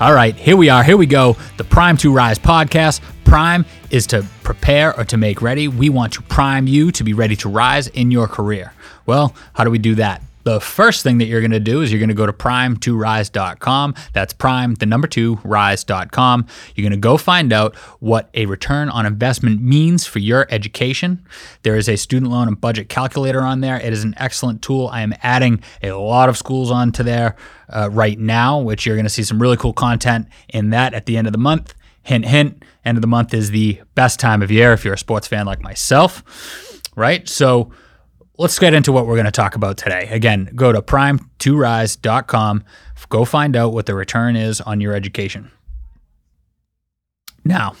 All right, here we are. Here we go. The Prime to Rise podcast. Prime is to prepare or to make ready. We want to prime you to be ready to rise in your career. Well, how do we do that? The first thing that you're going to do is you're going to go to prime2rise.com. That's prime, the number two, rise.com. You're going to go find out what a return on investment means for your education. There is a student loan and budget calculator on there. It is an excellent tool. I am adding a lot of schools onto there uh, right now, which you're going to see some really cool content in that at the end of the month. Hint, hint, end of the month is the best time of year if you're a sports fan like myself, right? So, let's get into what we're going to talk about today. Again, go to prime2rise.com, go find out what the return is on your education. Now,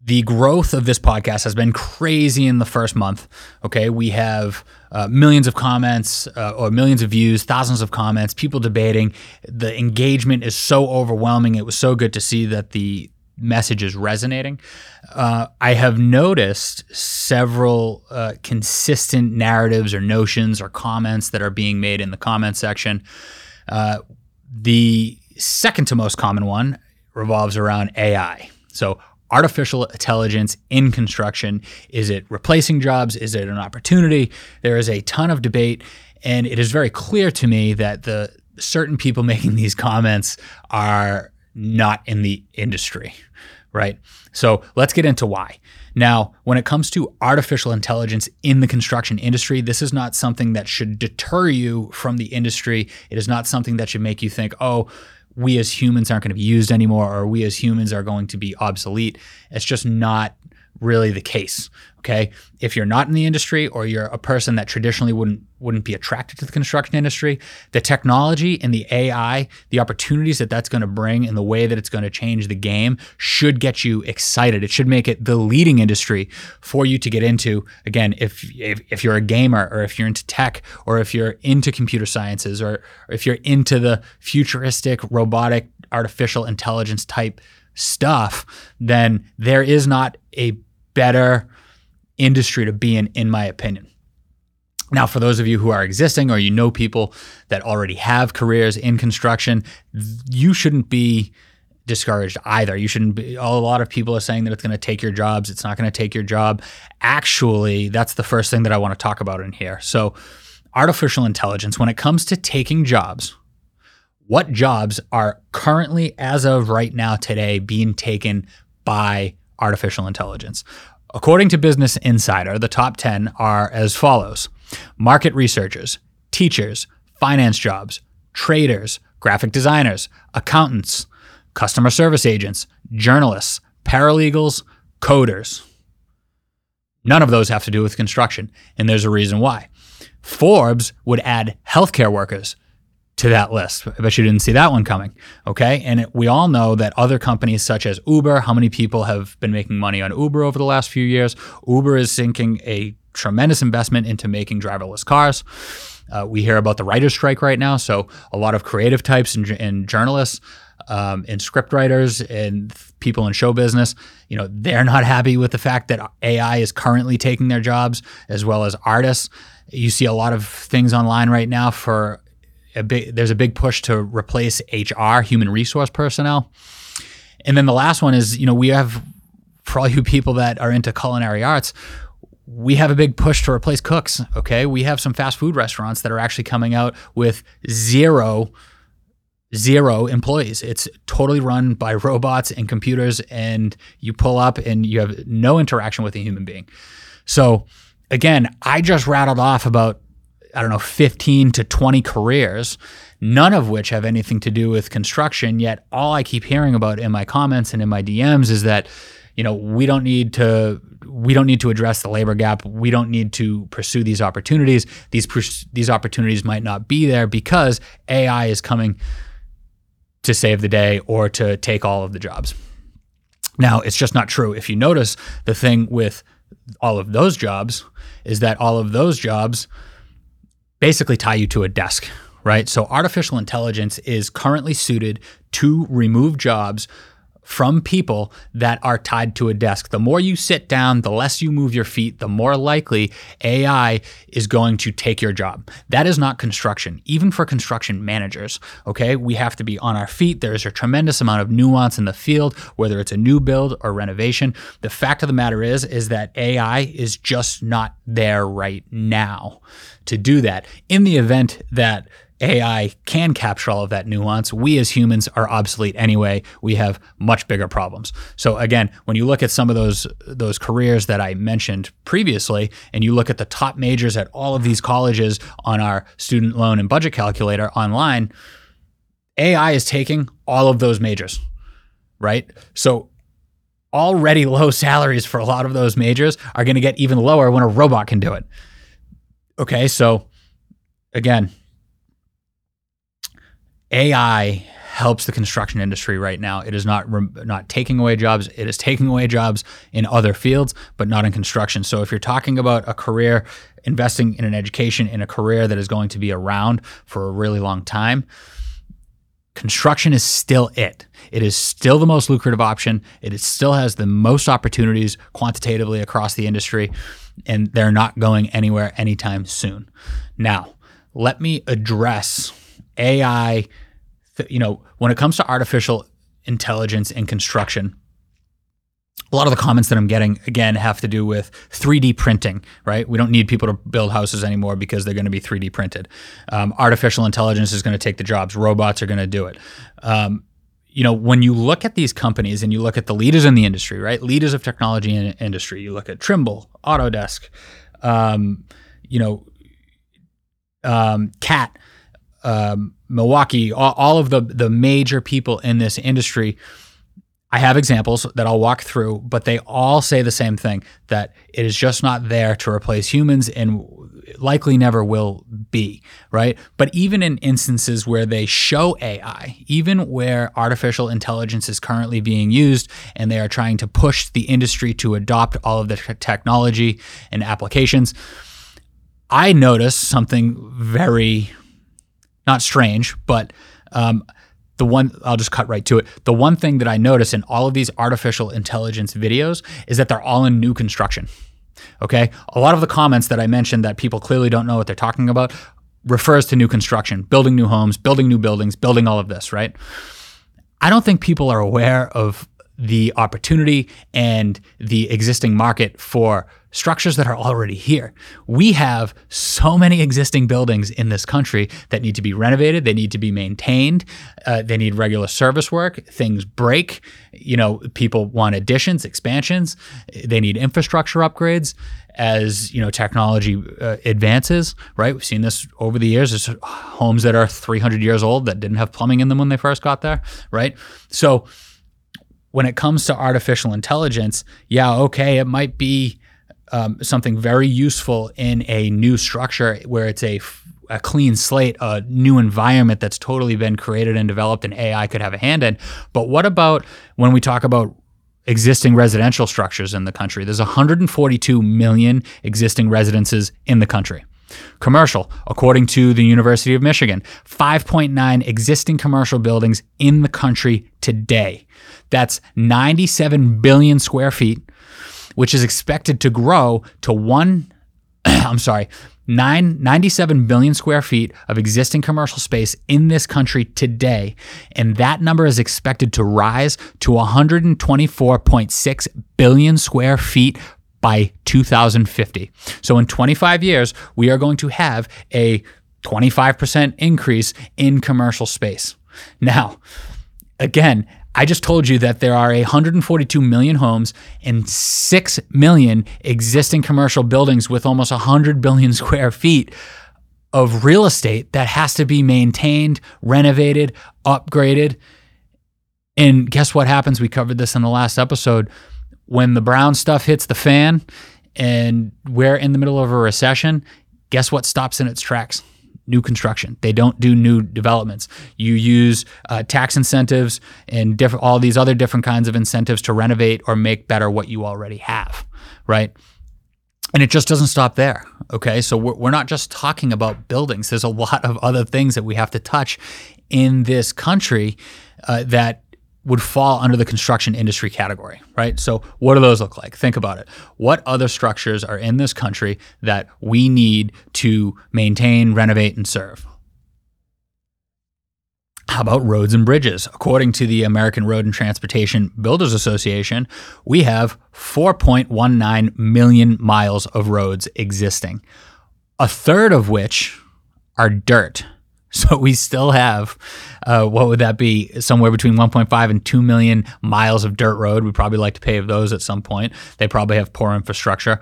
the growth of this podcast has been crazy in the first month. Okay, we have uh, millions of comments uh, or millions of views, thousands of comments, people debating. The engagement is so overwhelming. It was so good to see that the message is resonating. Uh, I have noticed several uh, consistent narratives or notions or comments that are being made in the comment section. Uh, the second to most common one revolves around AI. So, artificial intelligence in construction is it replacing jobs? Is it an opportunity? There is a ton of debate, and it is very clear to me that the certain people making these comments are not in the industry, right? So let's get into why. Now, when it comes to artificial intelligence in the construction industry, this is not something that should deter you from the industry. It is not something that should make you think, oh, we as humans aren't going to be used anymore, or we as humans are going to be obsolete. It's just not really the case. Okay. If you're not in the industry or you're a person that traditionally wouldn't wouldn't be attracted to the construction industry, the technology and the AI, the opportunities that that's going to bring and the way that it's going to change the game should get you excited. It should make it the leading industry for you to get into. Again, if if, if you're a gamer or if you're into tech or if you're into computer sciences or, or if you're into the futuristic robotic artificial intelligence type stuff, then there is not a better industry to be in, in my opinion. Now, for those of you who are existing or you know people that already have careers in construction, you shouldn't be discouraged either. You shouldn't be, a lot of people are saying that it's going to take your jobs. It's not going to take your job. Actually, that's the first thing that I want to talk about in here. So, artificial intelligence, when it comes to taking jobs, what jobs are currently, as of right now, today, being taken by artificial intelligence? According to Business Insider, the top 10 are as follows market researchers, teachers, finance jobs, traders, graphic designers, accountants, customer service agents, journalists, paralegals, coders. None of those have to do with construction, and there's a reason why. Forbes would add healthcare workers, to that list. I bet you didn't see that one coming. Okay. And it, we all know that other companies such as Uber, how many people have been making money on Uber over the last few years? Uber is sinking a tremendous investment into making driverless cars. Uh, we hear about the writer's strike right now. So a lot of creative types and, and journalists um, and script writers and people in show business, you know, they're not happy with the fact that AI is currently taking their jobs as well as artists. You see a lot of things online right now for a big there's a big push to replace HR, human resource personnel. And then the last one is, you know, we have for all you people that are into culinary arts, we have a big push to replace cooks. Okay. We have some fast food restaurants that are actually coming out with zero, zero employees. It's totally run by robots and computers, and you pull up and you have no interaction with a human being. So, again, I just rattled off about I don't know, 15 to 20 careers, none of which have anything to do with construction. Yet all I keep hearing about in my comments and in my DMs is that, you know, we don't need to we don't need to address the labor gap. We don't need to pursue these opportunities. These these opportunities might not be there because AI is coming to save the day or to take all of the jobs. Now, it's just not true. If you notice, the thing with all of those jobs is that all of those jobs basically tie you to a desk, right? So artificial intelligence is currently suited to remove jobs from people that are tied to a desk. The more you sit down, the less you move your feet, the more likely AI is going to take your job. That is not construction, even for construction managers. Okay, we have to be on our feet. There is a tremendous amount of nuance in the field, whether it's a new build or renovation. The fact of the matter is, is that AI is just not there right now to do that. In the event that AI can capture all of that nuance. We as humans are obsolete anyway. We have much bigger problems. So again, when you look at some of those those careers that I mentioned previously, and you look at the top majors at all of these colleges on our student loan and budget calculator online, AI is taking all of those majors, right? So already low salaries for a lot of those majors are going to get even lower when a robot can do it. Okay, so again, AI helps the construction industry right now. It is not not taking away jobs. It is taking away jobs in other fields, but not in construction. So if you're talking about a career, investing in an education in a career that is going to be around for a really long time, construction is still it. It is still the most lucrative option. It still has the most opportunities quantitatively across the industry, and they're not going anywhere anytime soon. Now, let me address AI, you know, when it comes to artificial intelligence and construction, a lot of the comments that I'm getting again have to do with 3D printing, right? We don't need people to build houses anymore because they're going to be 3D printed. Um, artificial intelligence is going to take the jobs. Robots are going to do it. Um, you know, when you look at these companies and you look at the leaders in the industry, right? Leaders of technology in industry, you look at Trimble, Autodesk, um, you know, um, Cat um, Milwaukee, all, all, of the the major people in this industry. I have examples that I'll walk through, but they all say the same thing that it is just not there to replace humans and likely never will be, right? But even in instances where they show AI, even where artificial intelligence is currently being used and they are trying to push the industry to adopt all of the technology and applications, I notice something very not strange, but um, the one I'll just cut right to it. The one thing that I notice in all of these artificial intelligence videos is that they're all in new construction. Okay, a lot of the comments that I mentioned that people clearly don't know what they're talking about refers to new construction, building new homes, building new buildings, building all of this, right? I don't think people are aware of the opportunity and the existing market for structures that are already here. We have so many existing buildings in this country that need to be renovated, they need to be maintained, uh, they need regular service work, things break, you know, people want additions, expansions, they need infrastructure upgrades as, you know, technology uh, advances, right? We've seen this over the years. There's homes that are 300 years old that didn't have plumbing in them when they first got there, right? So when it comes to artificial intelligence, yeah, okay, it might be um, something very useful in a new structure where it's a, a clean slate, a new environment that's totally been created and developed, and AI could have a hand in. But what about when we talk about existing residential structures in the country? There's 142 million existing residences in the country. Commercial, according to the University of Michigan, 5.9 existing commercial buildings in the country today. That's 97 billion square feet which is expected to grow to one, I'm sorry, nine, 97 billion square feet of existing commercial space in this country today. And that number is expected to rise to 124.6 billion square feet by 2050. So in 25 years, we are going to have a 25% increase in commercial space. Now, again, I just told you that there are 142 million homes and 6 million existing commercial buildings with almost 100 billion square feet of real estate that has to be maintained, renovated, upgraded. And guess what happens? We covered this in the last episode. When the brown stuff hits the fan and we're in the middle of a recession, guess what stops in its tracks? New construction. They don't do new developments. You use uh, tax incentives and different all these other different kinds of incentives to renovate or make better what you already have, right? And it just doesn't stop there. Okay, so we're, we're not just talking about buildings. There's a lot of other things that we have to touch in this country uh, that would fall under the construction industry category, right? So, what do those look like? Think about it. What other structures are in this country that we need to maintain, renovate, and serve? How about roads and bridges? According to the American Road and Transportation Builders Association, we have 4.19 million miles of roads existing, a third of which are dirt. So we still have, uh, what would that be? Somewhere between 1.5 and 2 million miles of dirt road. We'd probably like to pave those at some point. They probably have poor infrastructure,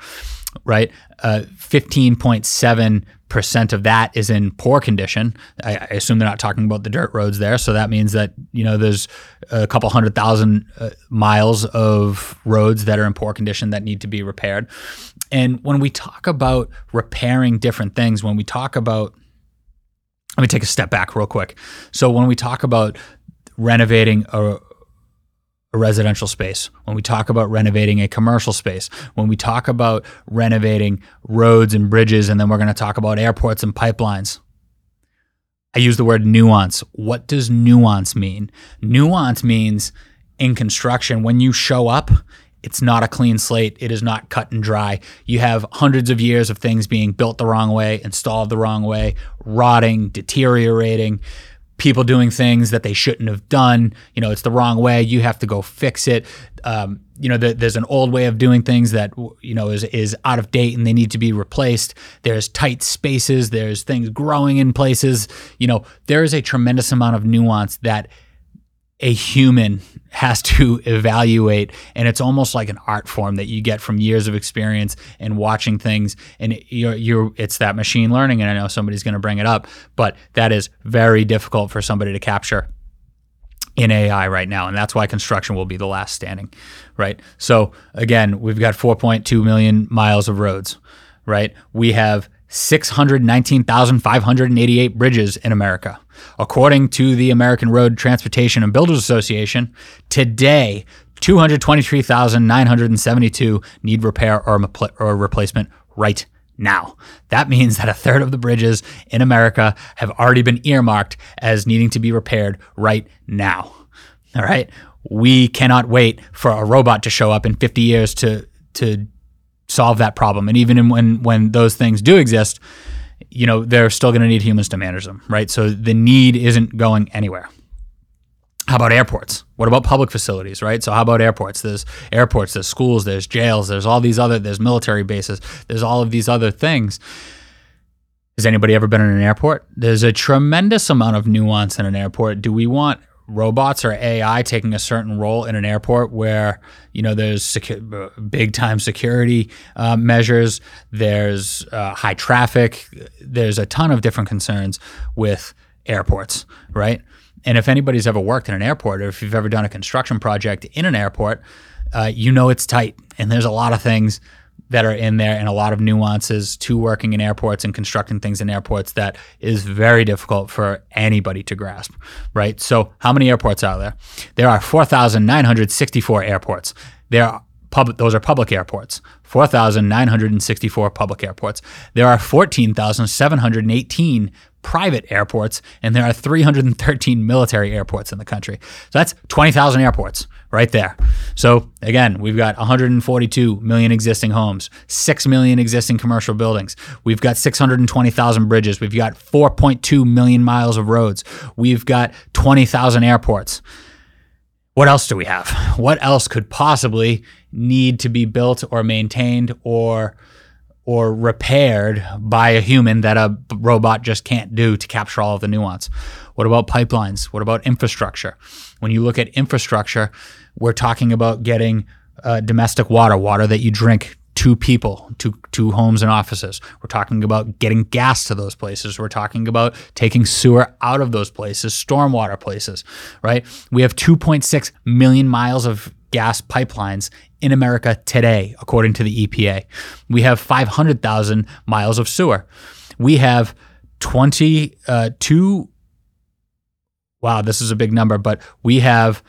right? Uh, 15.7 percent of that is in poor condition. I, I, assume they're not talking about the dirt roads there, so that means that you know there's a couple hundred thousand uh, miles of roads that are in poor condition that need to be repaired. And when we talk about repairing different things, when we talk about let me take a step back real quick. So when we talk about renovating a, a residential space, when we talk about renovating a commercial space, when we talk about renovating roads and bridges, and then we're going to talk about airports and pipelines. I use the word nuance. What does nuance mean? Nuance means in construction, when you show up, it's not a clean slate. It is not cut and dry. You have hundreds of years of things being built the wrong way, installed the wrong way, rotting, deteriorating, people doing things that they shouldn't have done. You know, it's the wrong way. You have to go fix it. Um, you know, the, there's an old way of doing things that you know is is out of date and they need to be replaced. There's tight spaces. There's things growing in places. You know, there is a tremendous amount of nuance that a human has to evaluate and it's almost like an art form that you get from years of experience and watching things and you're, you're it's that machine learning and i know somebody's going to bring it up but that is very difficult for somebody to capture in ai right now and that's why construction will be the last standing right? So again we've got 4.2 million miles of roads right? We have 619,588 bridges in America. According to the American Road Transportation and Builders Association, today 223,972 need repair or, or replacement right now. That means that a third of the bridges in America have already been earmarked as needing to be repaired right now. All right. We cannot wait for a robot to show up in 50 years to to solve that problem. And even when when those things do exist, you know, they're still going to need humans to manage them, right? So the need isn't going anywhere. How about airports? What about public facilities, right? So how about airports? There's airports, there's schools, there's jails, there's all these other, there's military bases, there's all of these other things. Has anybody ever been in an airport? There's a tremendous amount of nuance in an airport. Do we want robots or AI taking a certain role in an airport where you know there's secu- big time security uh, measures, there's uh, high traffic, there's a ton of different concerns with airports, right? And if anybody's ever worked in an airport or if you've ever done a construction project in an airport, uh, you know it's tight and there's a lot of things that are in there and a lot of nuances to working in airports and constructing things in airports that is very difficult for anybody to grasp, right? So, how many airports are there? There are 4,964 airports. There are those are public airports. 4,964 public airports. There are 14,718 private airports, and there are 313 military airports in the country. So that's 20,000 airports right there. So again, we've got 142 million existing homes, 6 million existing commercial buildings. We've got 620,000 bridges. We've got 4.2 million miles of roads. We've got 20,000 airports. What else do we have? What else could possibly need to be built or maintained or or repaired by a human that a robot just can't do to capture all of the nuance. What about pipelines? What about infrastructure? When you look at infrastructure, we're talking about getting uh, domestic water, water that you drink to people, to, to homes and offices. We're talking about getting gas to those places. We're talking about taking sewer out of those places, stormwater places, right? We have 2.6 million miles of gas pipelines in America today, according to the EPA. We have 500,000 miles of sewer. We have 22, uh, wow, this is a big number, but we have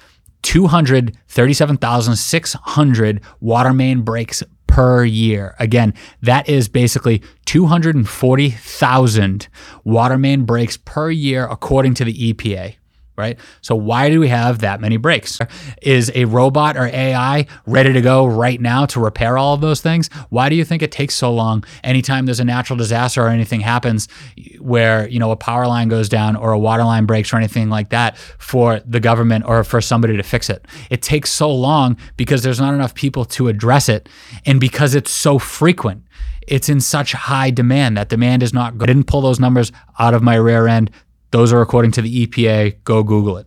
237,600 water main breaks per year. Again, that is basically 240,000 water main breaks per year according to the EPA. Right? So why do we have that many breaks? Is a robot or AI ready to go right now to repair all of those things? Why do you think it takes so long anytime there's a natural disaster or anything happens where, you know, a power line goes down or a water line breaks or anything like that for the government or for somebody to fix it? It takes so long because there's not enough people to address it and because it's so frequent it's in such high demand. That demand is not good. I didn't pull those numbers out of my rear end. Those are according to the EPA. Go Google it.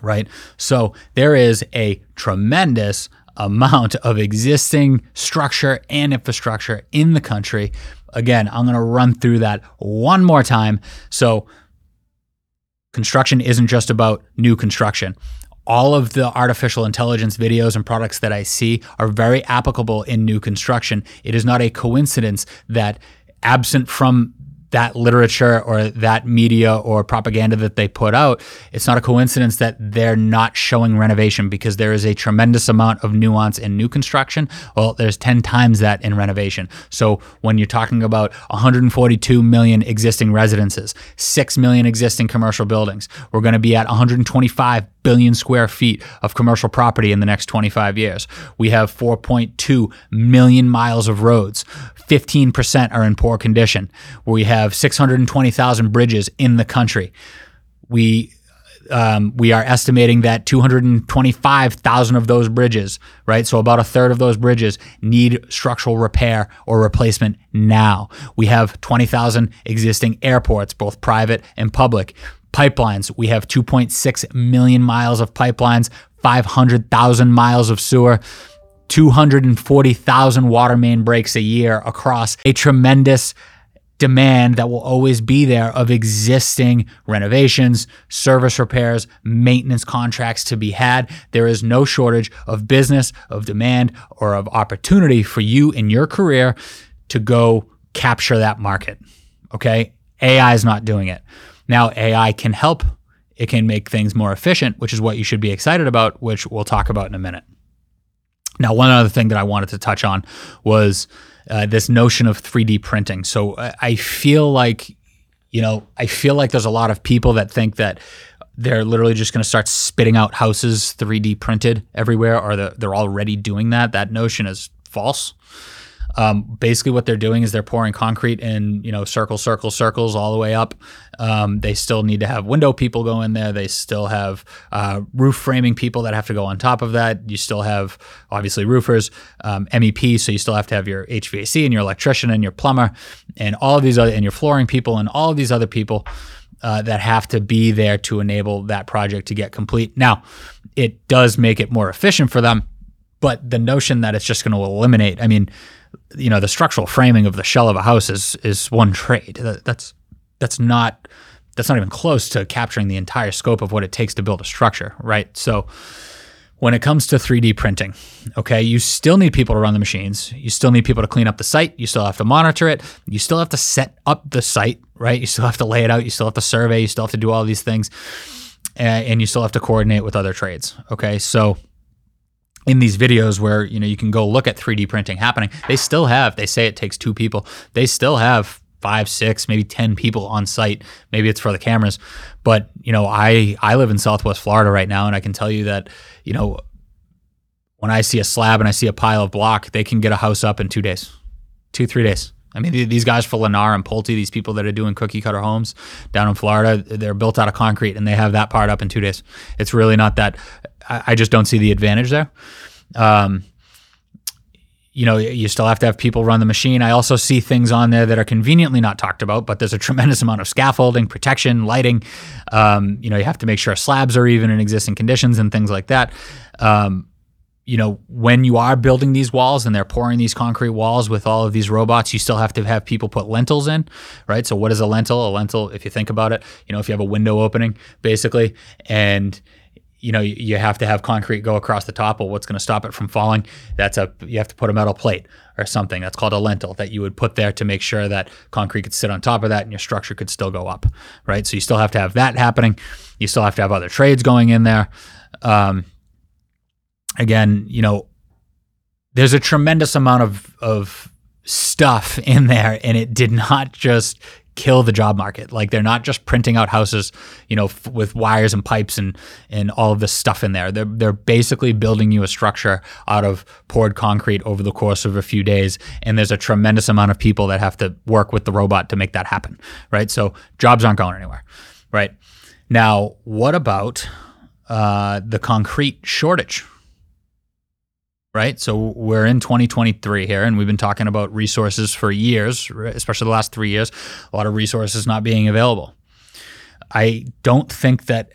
Right? So there is a tremendous amount of existing structure and infrastructure in the country. Again, I'm going to run through that one more time. So, construction isn't just about new construction. All of the artificial intelligence videos and products that I see are very applicable in new construction. It is not a coincidence that absent from that literature or that media or propaganda that they put out, it's not a coincidence that they're not showing renovation because there is a tremendous amount of nuance in new construction. Well, there's 10 times that in renovation. So when you're talking about 142 million existing residences, 6 million existing commercial buildings, we're going to be at 125 billion square feet of commercial property in the next 25 years. We have 4.2 million miles of roads. 15% are in poor condition. We have 620,000 bridges in the country. We um, we are estimating that 225,000 of those bridges, right? So about a third of those bridges need structural repair or replacement now. We have 20,000 existing airports, both private and public. Pipelines, we have 2.6 million miles of pipelines, 500,000 miles of sewer. 240,000 water main breaks a year across a tremendous demand that will always be there of existing renovations, service repairs, maintenance contracts to be had. There is no shortage of business, of demand, or of opportunity for you in your career to go capture that market. Okay? AI is not doing it. Now, AI can help, it can make things more efficient, which is what you should be excited about, which we'll talk about in a minute. Now, one other thing that I wanted to touch on was uh, this notion of 3D printing. So uh, I feel like, you know, I feel like there's a lot of people that think that they're literally just going to start spitting out houses 3D printed everywhere, or they're already doing that. That notion is false. Um, basically, what they're doing is they're pouring concrete in, you know, circles, circles, circles all the way up. Um, they still need to have window people go in there. They still have uh, roof framing people that have to go on top of that. You still have obviously roofers, um, MEP, so you still have to have your HVAC and your electrician and your plumber and all of these other and your flooring people and all of these other people. Uh, that have to be there to enable that project to get complete. Now, it does make it more efficient for them, but the notion that it's just going to eliminate, I mean, you know the structural framing of the shell of a house is is one trade. That's that's not that's not even close to capturing the entire scope of what it takes to build a structure, right? So when it comes to 3D printing, okay, you still need people to run the machines. You still need people to clean up the site. You still have to monitor it. You still have to set up the site, right? You still have to lay it out. You still have to survey. You still have to do all these things. Uh, and you still have to coordinate with other trades, okay? So in these videos where you know you can go look at 3D printing happening, they still have. They say it takes two people. They still have five, six, maybe ten people on site. Maybe it's for the cameras, but you know, I I live in Southwest Florida right now, and I can tell you that you know when I see a slab and I see a pile of block, they can get a house up in two days, two three days. I mean, these guys for Lennar and Pulte, these people that are doing cookie cutter homes down in Florida, they're built out of concrete and they have that part up in two days. It's really not that. I, just don't see the advantage there. Um, you know, you still have to have people run the machine. I also see things on there that are conveniently not talked about, but there's a tremendous amount of scaffolding, protection, lighting. Um, you know, you have to make sure slabs are even in existing conditions and things like that. Um, you know, when you are building these walls and they're pouring these concrete walls with all of these robots, you still have to have people put lentils in, right? So, what is a lentil? A lentil, if you think about it, you know, if you have a window opening, basically, and you know, you have to have concrete go across the top. Well, what's going to stop it from falling? That's a you have to put a metal plate or something. That's called a lentil that you would put there to make sure that concrete could sit on top of that and your structure could still go up, right? So you still have to have that happening. You still have to have other trades going in there. Um, again, you know, there's a tremendous amount of of stuff in there, and it did not just kill the job market. Like they're not just printing out houses, you know, f- with wires and pipes and and all of this stuff in there. They're they're basically building you a structure out of poured concrete over the course of a few days, and there's a tremendous amount of people that have to work with the robot to make that happen, right? So jobs aren't going anywhere, right? Now, what about uh, the concrete shortage? Right? So we're in 2023 here, and we've been talking about resources for years, especially the last three years. A lot of resources not being available. I don't think that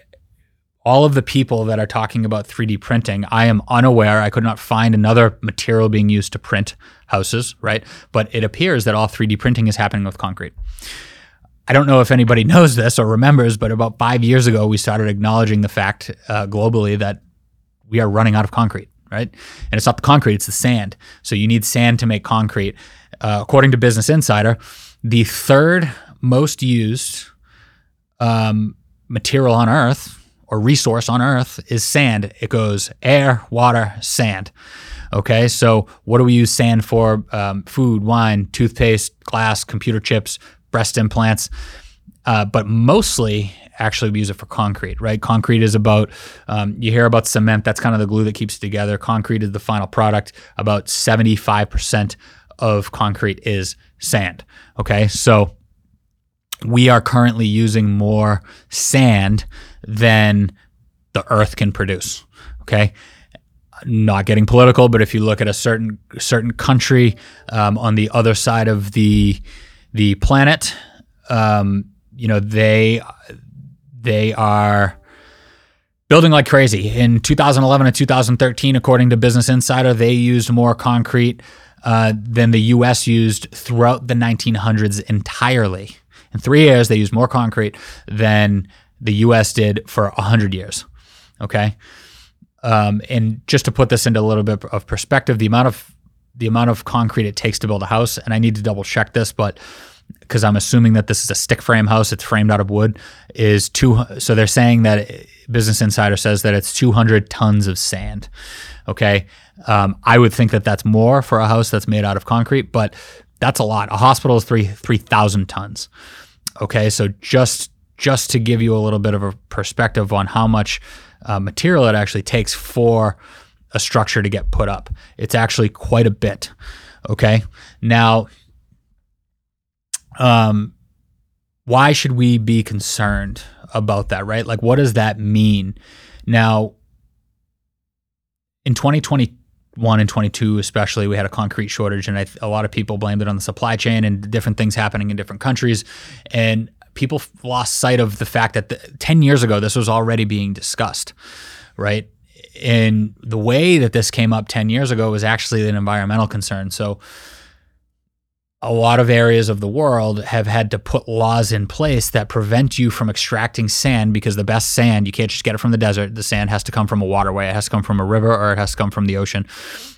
all of the people that are talking about 3D printing, I am unaware. I could not find another material being used to print houses, right? But it appears that all 3D printing is happening with concrete. I don't know if anybody knows this or remembers, but about five years ago, we started acknowledging the fact uh, globally that we are running out of concrete right? And it's not the concrete, it's the sand. So you need sand to make concrete. Uh, according to Business Insider, the third most used um, material on Earth or resource on Earth is sand. It goes air, water, sand. Okay, so what do we use sand for? Um, food, wine, toothpaste, glass, computer chips, breast implants. Uh, but mostly actually we use it for concrete, right? Concrete is about, um, you hear about cement, that's kind of the glue that keeps it together. Concrete is the final product. About 75% of concrete is sand. Okay. So we are currently using more sand than the earth can produce. Okay. Not getting political, but if you look at a certain certain country um, on the other side of the the planet, um, you know they they are building like crazy. In 2011 and 2013, according to Business Insider, they used more concrete uh, than the U.S. used throughout the 1900s entirely. In three years, they used more concrete than the U.S. did for 100 years. Okay. Um, and just to put this into a little bit of perspective, the amount of the amount of concrete it takes to build a house, and I need to double check this, but because I'm assuming that this is a stick frame house, it's framed out of wood, is two. So they're saying that Business Insider says that it's 200 tons of sand. Okay, um, I would think that that's more for a house that's made out of concrete, but that's a lot. A hospital is three three thousand tons. Okay, so just just to give you a little bit of a perspective on how much uh, material it actually takes for a structure to get put up, it's actually quite a bit. Okay, now um, why should we be concerned about that, right? Like, what does that mean? Now, in 2021 and 22, especially, we had a concrete shortage, and a lot of people blamed it on the supply chain and different things happening in different countries. And people lost sight of the fact that the, 10 years ago, this was already being discussed, right? And the way that this came up 10 years ago was actually an environmental concern. So, a lot of areas of the world have had to put laws in place that prevent you from extracting sand because the best sand, you can't just get it from the desert. The sand has to come from a waterway, it has to come from a river, or it has to come from the ocean.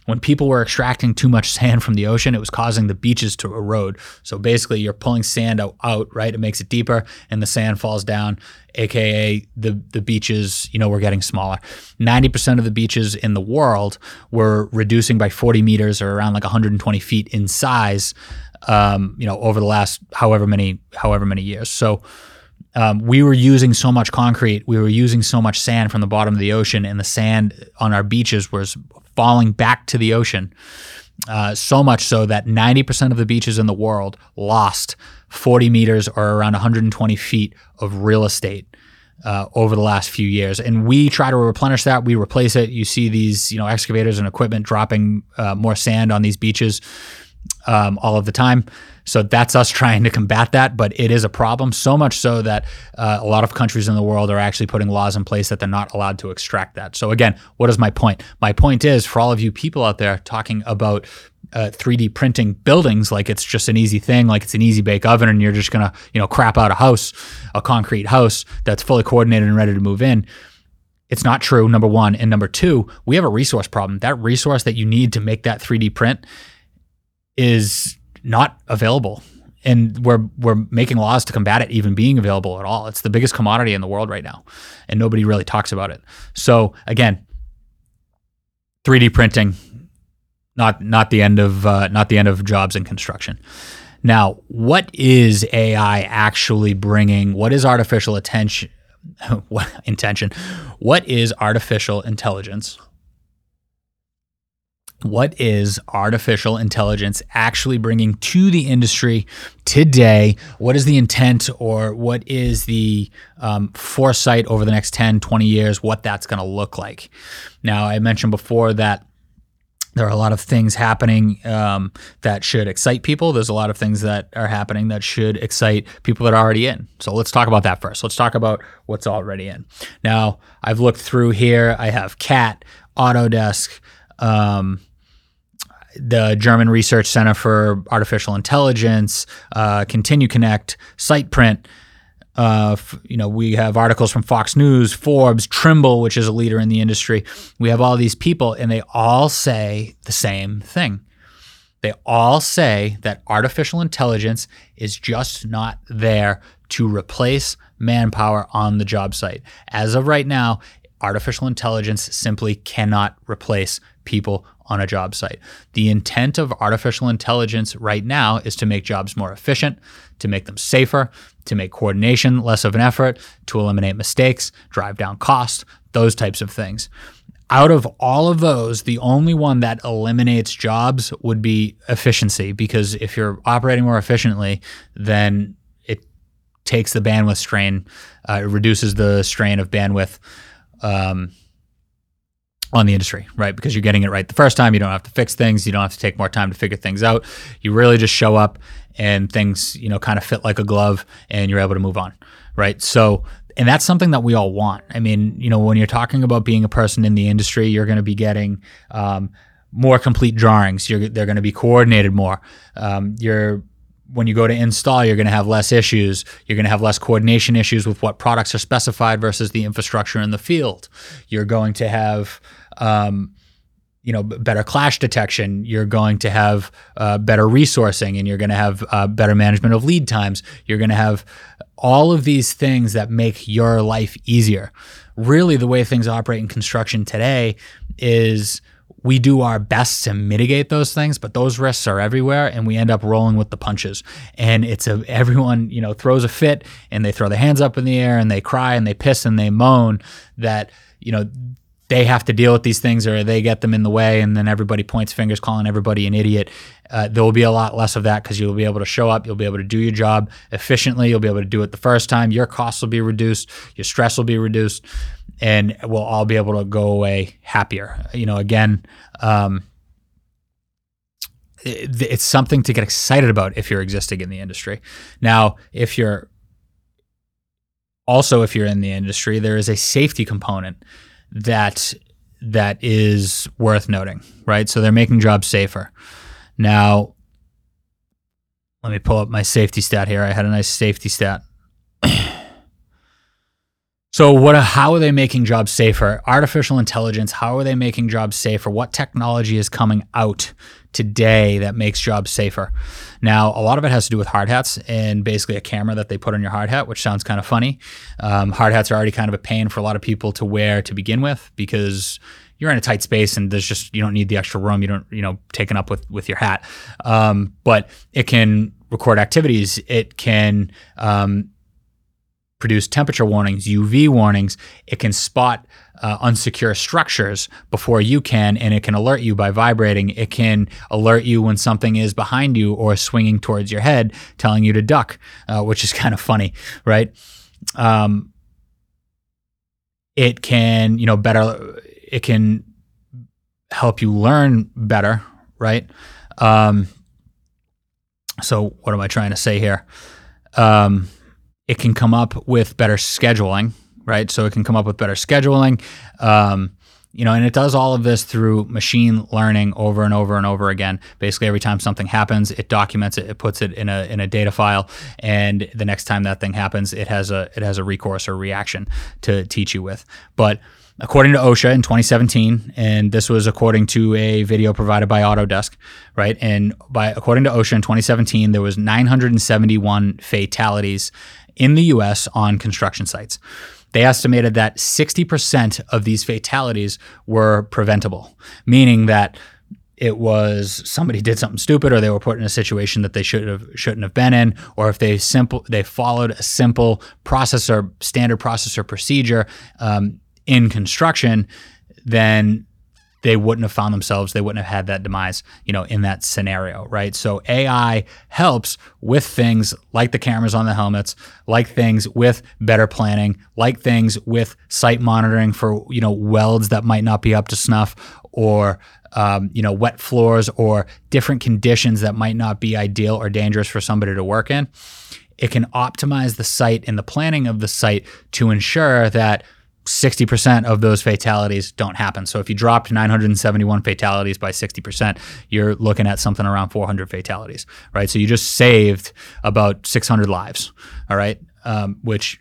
When people were extracting too much sand from the ocean, it was causing the beaches to erode. So basically, you're pulling sand out, right? It makes it deeper, and the sand falls down, aka the the beaches. You know, were getting smaller. Ninety percent of the beaches in the world were reducing by 40 meters, or around like 120 feet in size um, you know, over the last however many however many years. So um, we were using so much concrete, we were using so much sand from the bottom of the ocean, and the sand on our beaches was falling back to the ocean. Uh, so much so that 90% of the beaches in the world lost 40 meters or around 120 feet of real estate uh, over the last few years. And we try to replenish that. We replace it. You see these, you know, excavators and equipment dropping uh, more sand on these beaches um, all of the time. So that's us trying to combat that, but it is a problem. So much so that uh, a lot of countries in the world are actually putting laws in place that they're not allowed to extract that. So again, what is my point? My point is for all of you people out there talking about uh, 3D printing buildings like it's just an easy thing, like it's an easy bake oven, and you're just gonna you know crap out a house, a concrete house that's fully coordinated and ready to move in. It's not true. Number one, and number two, we have a resource problem. That resource that you need to make that 3D print is not available and we're we're making laws to combat it even being available at all. It's the biggest commodity in the world right now, and nobody really talks about it. So again, 3D printing, not not the end of uh, not the end of jobs in construction. Now, what is AI actually bringing? What is artificial attention? what intention? What is artificial intelligence? What is artificial intelligence actually bringing to the industry today? What is the intent or what is the um, foresight over the next 10, 20 years, what that's going to look like? Now, I mentioned before that there are a lot of things happening um, that should excite people. There's a lot of things that are happening that should excite people that are already in. So let's talk about that first. Let's talk about what's already in. Now, I've looked through here. I have CAT, Autodesk, um, the German Research Center for Artificial Intelligence, uh, Continue Connect, SitePrint. Uh, you know, we have articles from Fox News, Forbes, Trimble, which is a leader in the industry. We have all these people, and they all say the same thing. They all say that artificial intelligence is just not there to replace manpower on the job site. As of right now, artificial intelligence simply cannot replace people on a job site. The intent of artificial intelligence right now is to make jobs more efficient, to make them safer, to make coordination less of an effort, to eliminate mistakes, drive down costs, those types of things. Out of all of those, the only one that eliminates jobs would be efficiency because if you're operating more efficiently, then it takes the bandwidth strain, uh, it reduces the strain of bandwidth. Um, on the industry, right? Because you're getting it right the first time. You don't have to fix things. You don't have to take more time to figure things out. You really just show up and things, you know, kind of fit like a glove and you're able to move on, right? So, and that's something that we all want. I mean, you know, when you're talking about being a person in the industry, you're going to be getting um, more complete drawings. You're, they're going to be coordinated more. Um, you're when you go to install, you're going to have less issues. You're going to have less coordination issues with what products are specified versus the infrastructure in the field. You're going to have um, you know better clash detection you're going to have uh, better resourcing and you're going to have uh, better management of lead times you're going to have all of these things that make your life easier really the way things operate in construction today is we do our best to mitigate those things but those risks are everywhere and we end up rolling with the punches. And it's a everyone you know throws a fit and they throw their hands up in the air and they cry and they piss and they moan that you know they have to deal with these things or they get them in the way and then everybody points fingers calling everybody an idiot. Uh, there will be a lot less of that because you'll be able to show up you'll be able to do your job efficiently you'll be able to do it the first time your costs will be reduced your stress will be reduced and we'll all be able to go away happier. You know again um, it, it's something to get excited about if you're existing in the industry. Now if you're also if you're in the industry there is a safety component that that is worth noting, right? So they're making jobs safer. Now, let me pull up my safety stat here. I had a nice safety stat. so what how are they making jobs safer? Artificial intelligence, how are they making jobs safer? What technology is coming out today that makes jobs safer. Now, a lot of it has to do with hard hats and basically a camera that they put on your hard hat, which sounds kind of funny. Um, hard hats are already kind of a pain for a lot of people to wear to begin with because you're in a tight space and there's just you don't need the extra room. You don't you know taken up with with your hat, um, but it can record activities. It can um, produce temperature warnings, UV warnings. It can spot uh, unsecure structures before you can, and it can alert you by vibrating. It can alert you when something is behind you or swinging towards your head, telling you to duck, uh, which is kind of funny, right? Um, it can, you know, better. It can help you learn better, right? Um, so, what am I trying to say here? Um, it can come up with better scheduling, right? So it can come up with better scheduling. Um, you know, and it does all of this through machine learning over and over and over again. Basically, every time something happens, it documents it, it puts it in a in a data file, and the next time that thing happens, it has a it has a recourse or reaction to teach you with. But according to OSHA in 2017, and this was according to a video provided by Autodesk, right? And by according to OSHA in 2017, there was 971 fatalities in the U.S. on construction sites. They estimated that 60% of these fatalities were preventable, meaning that it was somebody did something stupid or they were put in a situation that they should have shouldn't have been in or if they simple they followed a simple process or standard process or procedure um, in construction then they wouldn't have found themselves they wouldn't have had that demise you know in that scenario right? So ai helps with things like the cameras on the helmets like things with better planning like things with site monitoring for you know welds that might not be up to snuff or um, you know wet floors or different conditions that might not be ideal or dangerous for somebody to work in. It can optimize the site and the planning of the site to ensure that 60% of those fatalities don't happen. So if you dropped 971 fatalities by 60%, you're looking at something around 400 fatalities, right? So you just saved about 600 lives, all right? Um, which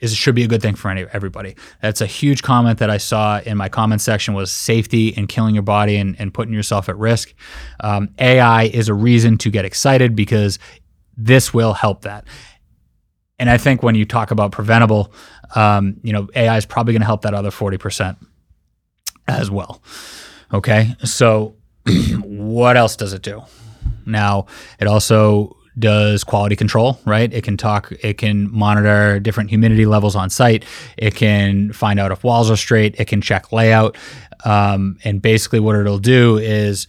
is should be a good thing for any, everybody. That's a huge comment that I saw in my comment section was safety and killing your body and, and putting yourself at risk. Um, AI is a reason to get excited because this will help that. And I think when you talk about preventable, um, you know, AI is probably going to help that other 40% as well. Okay. So what else does it do? Now, it also does quality control, right? It can talk, it can monitor different humidity levels on site. It can find out if walls are straight. It can check layout. Um, and basically, what it'll do is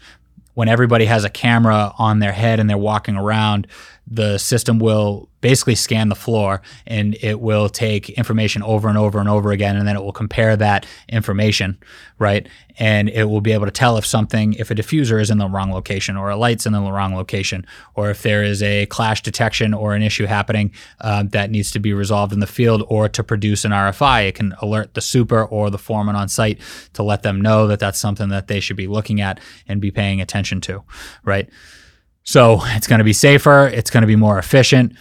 when everybody has a camera on their head and they're walking around, the system will basically scan the floor and it will take information over and over and over again and then it will compare that information right? And it will be able to tell if something if a diffuser is in the wrong location or a light's in the wrong location or if there is a clash detection or an issue happening uh, that needs to be resolved in the field or to produce an rfi it can alert the super or the foreman on site to let them know that that's something that they should be looking at and be paying attention to right so it's going to be safer, it's going to be more efficient.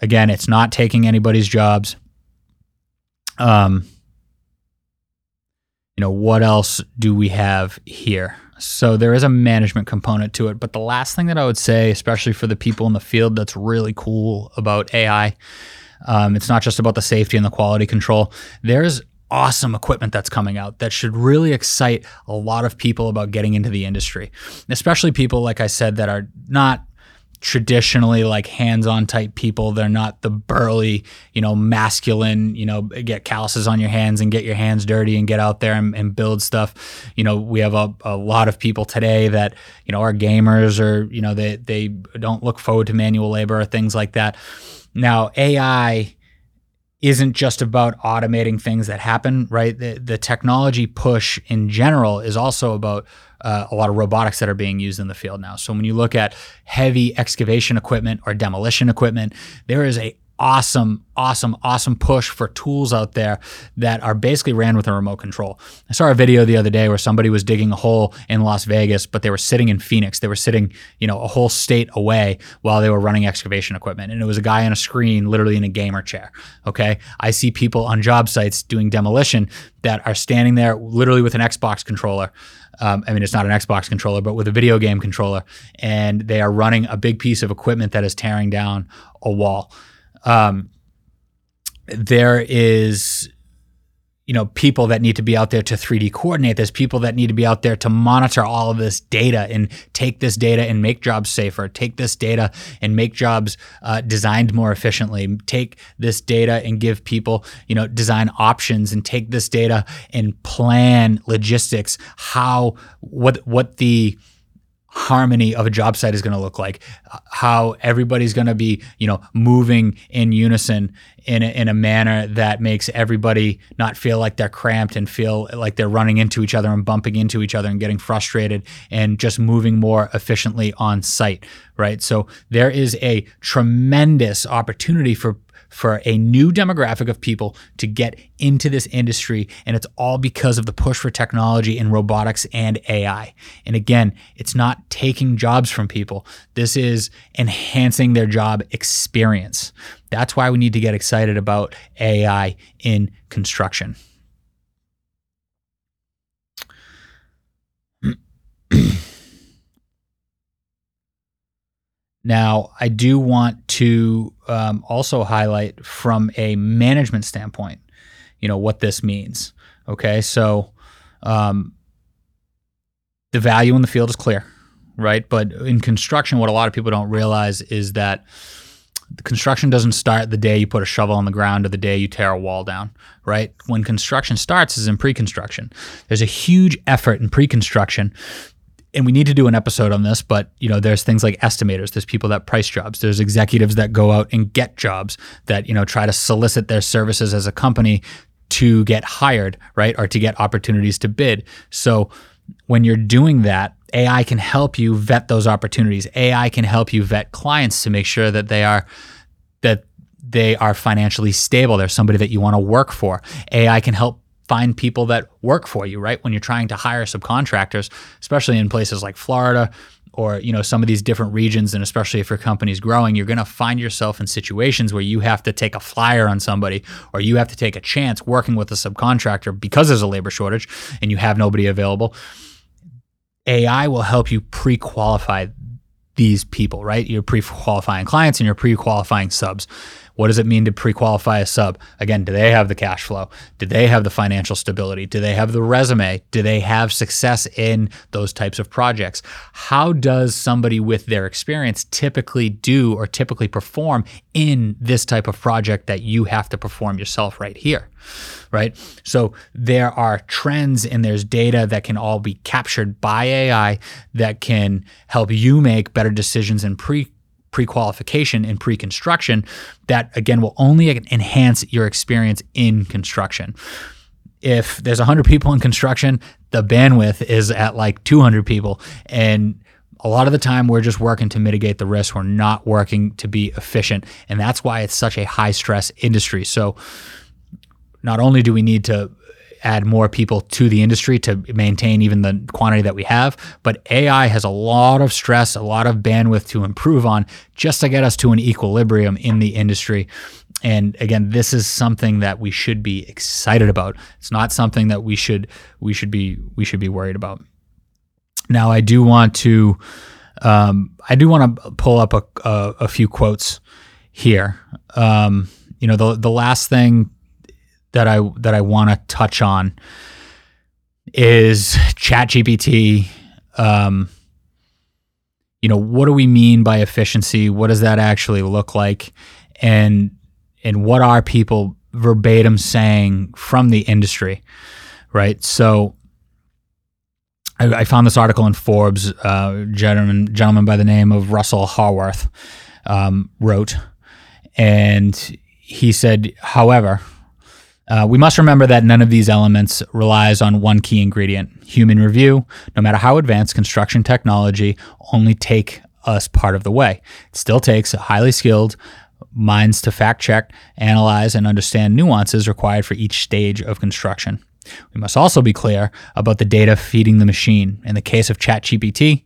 Again, it's not taking anybody's jobs. Um, you know, what else do we have here? So there is a management component to it, but the last thing that I would say, especially for the people in the field, that's really cool about AI, um, it's not just about the safety and the quality control. There's awesome equipment that's coming out that should really excite a lot of people about getting into the industry, especially people, like I said, that are not traditionally like hands-on type people. They're not the burly you know masculine you know get calluses on your hands and get your hands dirty and get out there and, and build stuff. You know we have a, a lot of people today that you know are gamers or you know they they don't look forward to manual labor or things like that. Now ai isn't just about automating things that happen, right? The, the technology push in general is also about uh, a lot of robotics that are being used in the field now. So when you look at heavy excavation equipment or demolition equipment, there is a awesome, awesome, awesome push for tools out there that are basically ran with a remote control. I saw a video the other day where somebody was digging a hole in Las Vegas, but they were sitting in Phoenix. They were sitting, you know, a whole state away while they were running excavation equipment. And it was a guy on a screen, literally in a gamer chair. Okay. I see people on job sites doing demolition that are standing there literally with an Xbox controller. Um, I mean, it's not an Xbox controller, but with a video game controller, and they are running a big piece of equipment that is tearing down a wall um, there is you know people that need to be out there to 3D coordinate. There's people that need to be out there to monitor all of this data and take this data and make jobs safer, take this data and make jobs uh, designed more efficiently, take this data and give people you know design options and take this data and plan logistics, how what what the harmony of a job site is going to look like how everybody's going to be you know moving in unison in a, in a manner that makes everybody not feel like they're cramped and feel like they're running into each other and bumping into each other and getting frustrated and just moving more efficiently on site right? So there is a tremendous opportunity for for a new demographic of people to get into this industry. And it's all because of the push for technology in robotics and AI. And again, it's not taking jobs from people, this is enhancing their job experience. That's why we need to get excited about AI in construction. Now, I do want to um, also highlight from a management standpoint, you know, what this means. Okay, so um, the value in the field is clear, right? But in construction, what a lot of people don't realize is that the construction doesn't start the day you put a shovel on the ground or the day you tear a wall down, right? When construction starts is in pre-construction. There's a huge effort in pre-construction and we need to do an episode on this, but you know, there's things like estimators, there's people that price jobs, there's executives that go out and get jobs that, you know, try to solicit their services as a company to get hired, right? Or to get opportunities to bid. So when you're doing that, AI can help you vet those opportunities. AI can help you vet clients to make sure that they are that they are financially stable. They're somebody that you want to work for. AI can help find people that work for you, right? When you're trying to hire subcontractors, especially in places like Florida or you know some of these different regions and especially if your company's growing you're going to find yourself in situations where you have to take a flyer on somebody or you have to take a chance working with a subcontractor because there's a labor shortage and you have nobody available AI will help you pre qualify these people, right? You're pre qualifying clients and you're pre qualifying subs. What does it mean to pre qualify a sub? Again, do they have the cash flow? Do they have the financial stability? Do they have the resume? Do they have success in those types of projects? How does somebody with their experience typically do or typically perform in this type of project that you have to perform yourself right here? Right. So there are trends and there's data that can all be captured by AI that can help you make better decisions in pre pre-qualification and pre-construction that again will only enhance your experience in construction. If there's 100 people in construction the bandwidth is at like 200 people. And a lot of the time we're just working to mitigate the risk. We're not working to be efficient. And that's why it's such a high stress industry. So not only do we need to add more people to the industry to maintain even the quantity that we have. But AI has a lot of stress, a lot of bandwidth to improve on just to get us to an equilibrium in the industry. And again, this is something that we should be excited about. It's not something that we should we should be we should be worried about. Now, I do want to um, I do want to pull up a, a, a few quotes here. Um, you know, the the last thing that I that I want to touch on is ChatGPT. Um, you know, what do we mean by efficiency? What does that actually look like? And and what are people verbatim saying from the industry, right? So I, I found this article in Forbes. Uh, gentleman gentleman by the name of Russell Haworth um, wrote, and he said, however uh, we must remember that none of these elements relies on one key ingredient human review. No matter how advanced construction technology, only take us part of the way. It still takes highly skilled minds to fact check, analyze, and understand nuances required for each stage of construction. We must also be clear about the data feeding the machine. In the case of ChatGPT,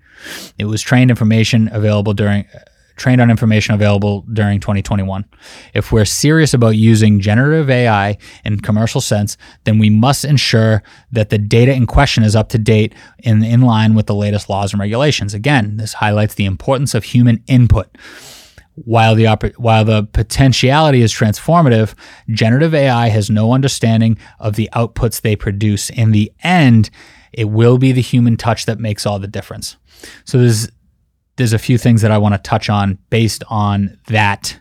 it was trained information available during trained on information available during 2021. If we're serious about using generative AI in commercial sense, then we must ensure that the data in question is up to date and in line with the latest laws and regulations. Again, this highlights the importance of human input. While the while the potentiality is transformative, generative AI has no understanding of the outputs they produce. In the end, it will be the human touch that makes all the difference. So there's there's a few things that I want to touch on based on that.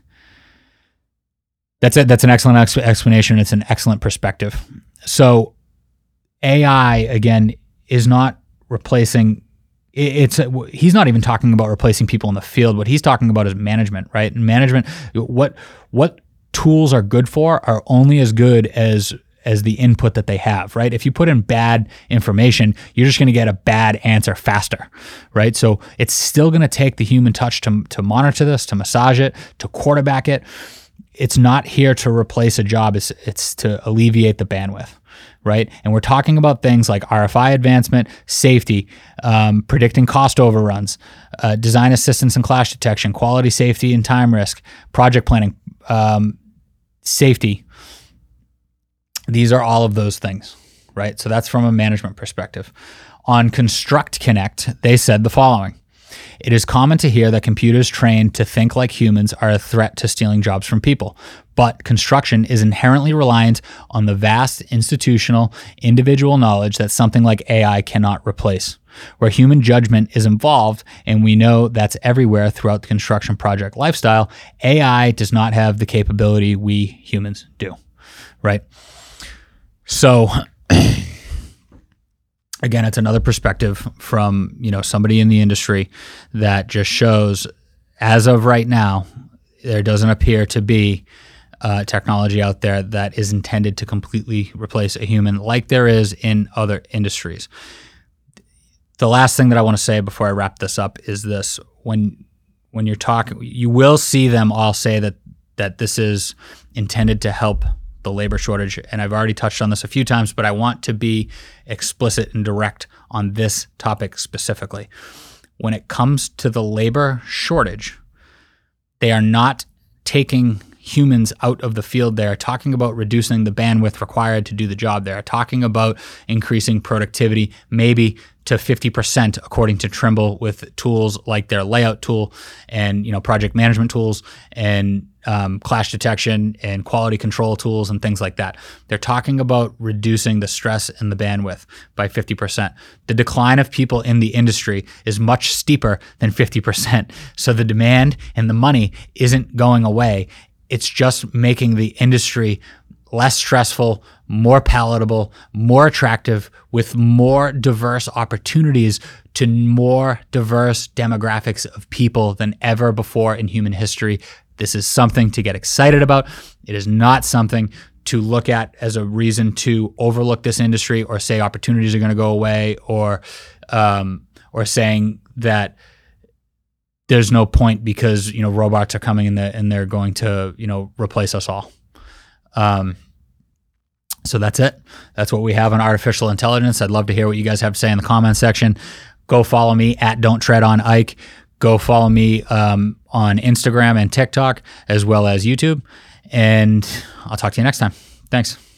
That's it. That's an excellent ex- explanation. It's an excellent perspective. So, AI again is not replacing. It's uh, he's not even talking about replacing people in the field. What he's talking about is management, right? And management. What what tools are good for are only as good as as the input that they have, right? If you put in bad information, you're just going to get a bad answer faster, right? So it's still going to take the human touch to, to monitor this, to massage it, to quarterback it. It's not here to replace a job, it's, it's to alleviate the bandwidth, right? And we're talking about things like RFI advancement, safety, um, predicting cost overruns, uh, design assistance and clash detection, quality safety and time risk, project planning, um, safety, these are all of those things, right? So that's from a management perspective. On Construct Connect, they said the following It is common to hear that computers trained to think like humans are a threat to stealing jobs from people. But construction is inherently reliant on the vast institutional, individual knowledge that something like AI cannot replace. Where human judgment is involved, and we know that's everywhere throughout the construction project lifestyle, AI does not have the capability we humans do. Right? So, again, it's another perspective from you know somebody in the industry that just shows, as of right now, there doesn't appear to be uh, technology out there that is intended to completely replace a human, like there is in other industries. The last thing that I want to say before I wrap this up is this: when when you're talking, you will see them all say that that this is intended to help the labor shortage. And I've already touched on this a few times, but I want to be explicit and direct on this topic specifically. When it comes to the labor shortage, they are not taking humans out of the field They are talking about reducing the bandwidth required to do the job They are talking about increasing productivity, maybe to 50% according to Trimble with tools like their layout tool and you know project management tools and um, clash detection and quality control tools and things like that. They're talking about reducing the stress and the bandwidth by 50%. The decline of people in the industry is much steeper than 50%. So the demand and the money isn't going away. It's just making the industry less stressful, more palatable, more attractive, with more diverse opportunities to more diverse demographics of people than ever before in human history. This is something to get excited about. It is not something to look at as a reason to overlook this industry or say opportunities are going to go away or um, or saying that there's no point because you know robots are coming and, and they're going to you know replace us all. Um, so that's it. That's what we have on artificial intelligence. I'd love to hear what you guys have to say in the comment section. Go follow me at Don't Tread on Ike. Go follow me um, on Instagram and TikTok as well as YouTube. And I'll talk to you next time. Thanks.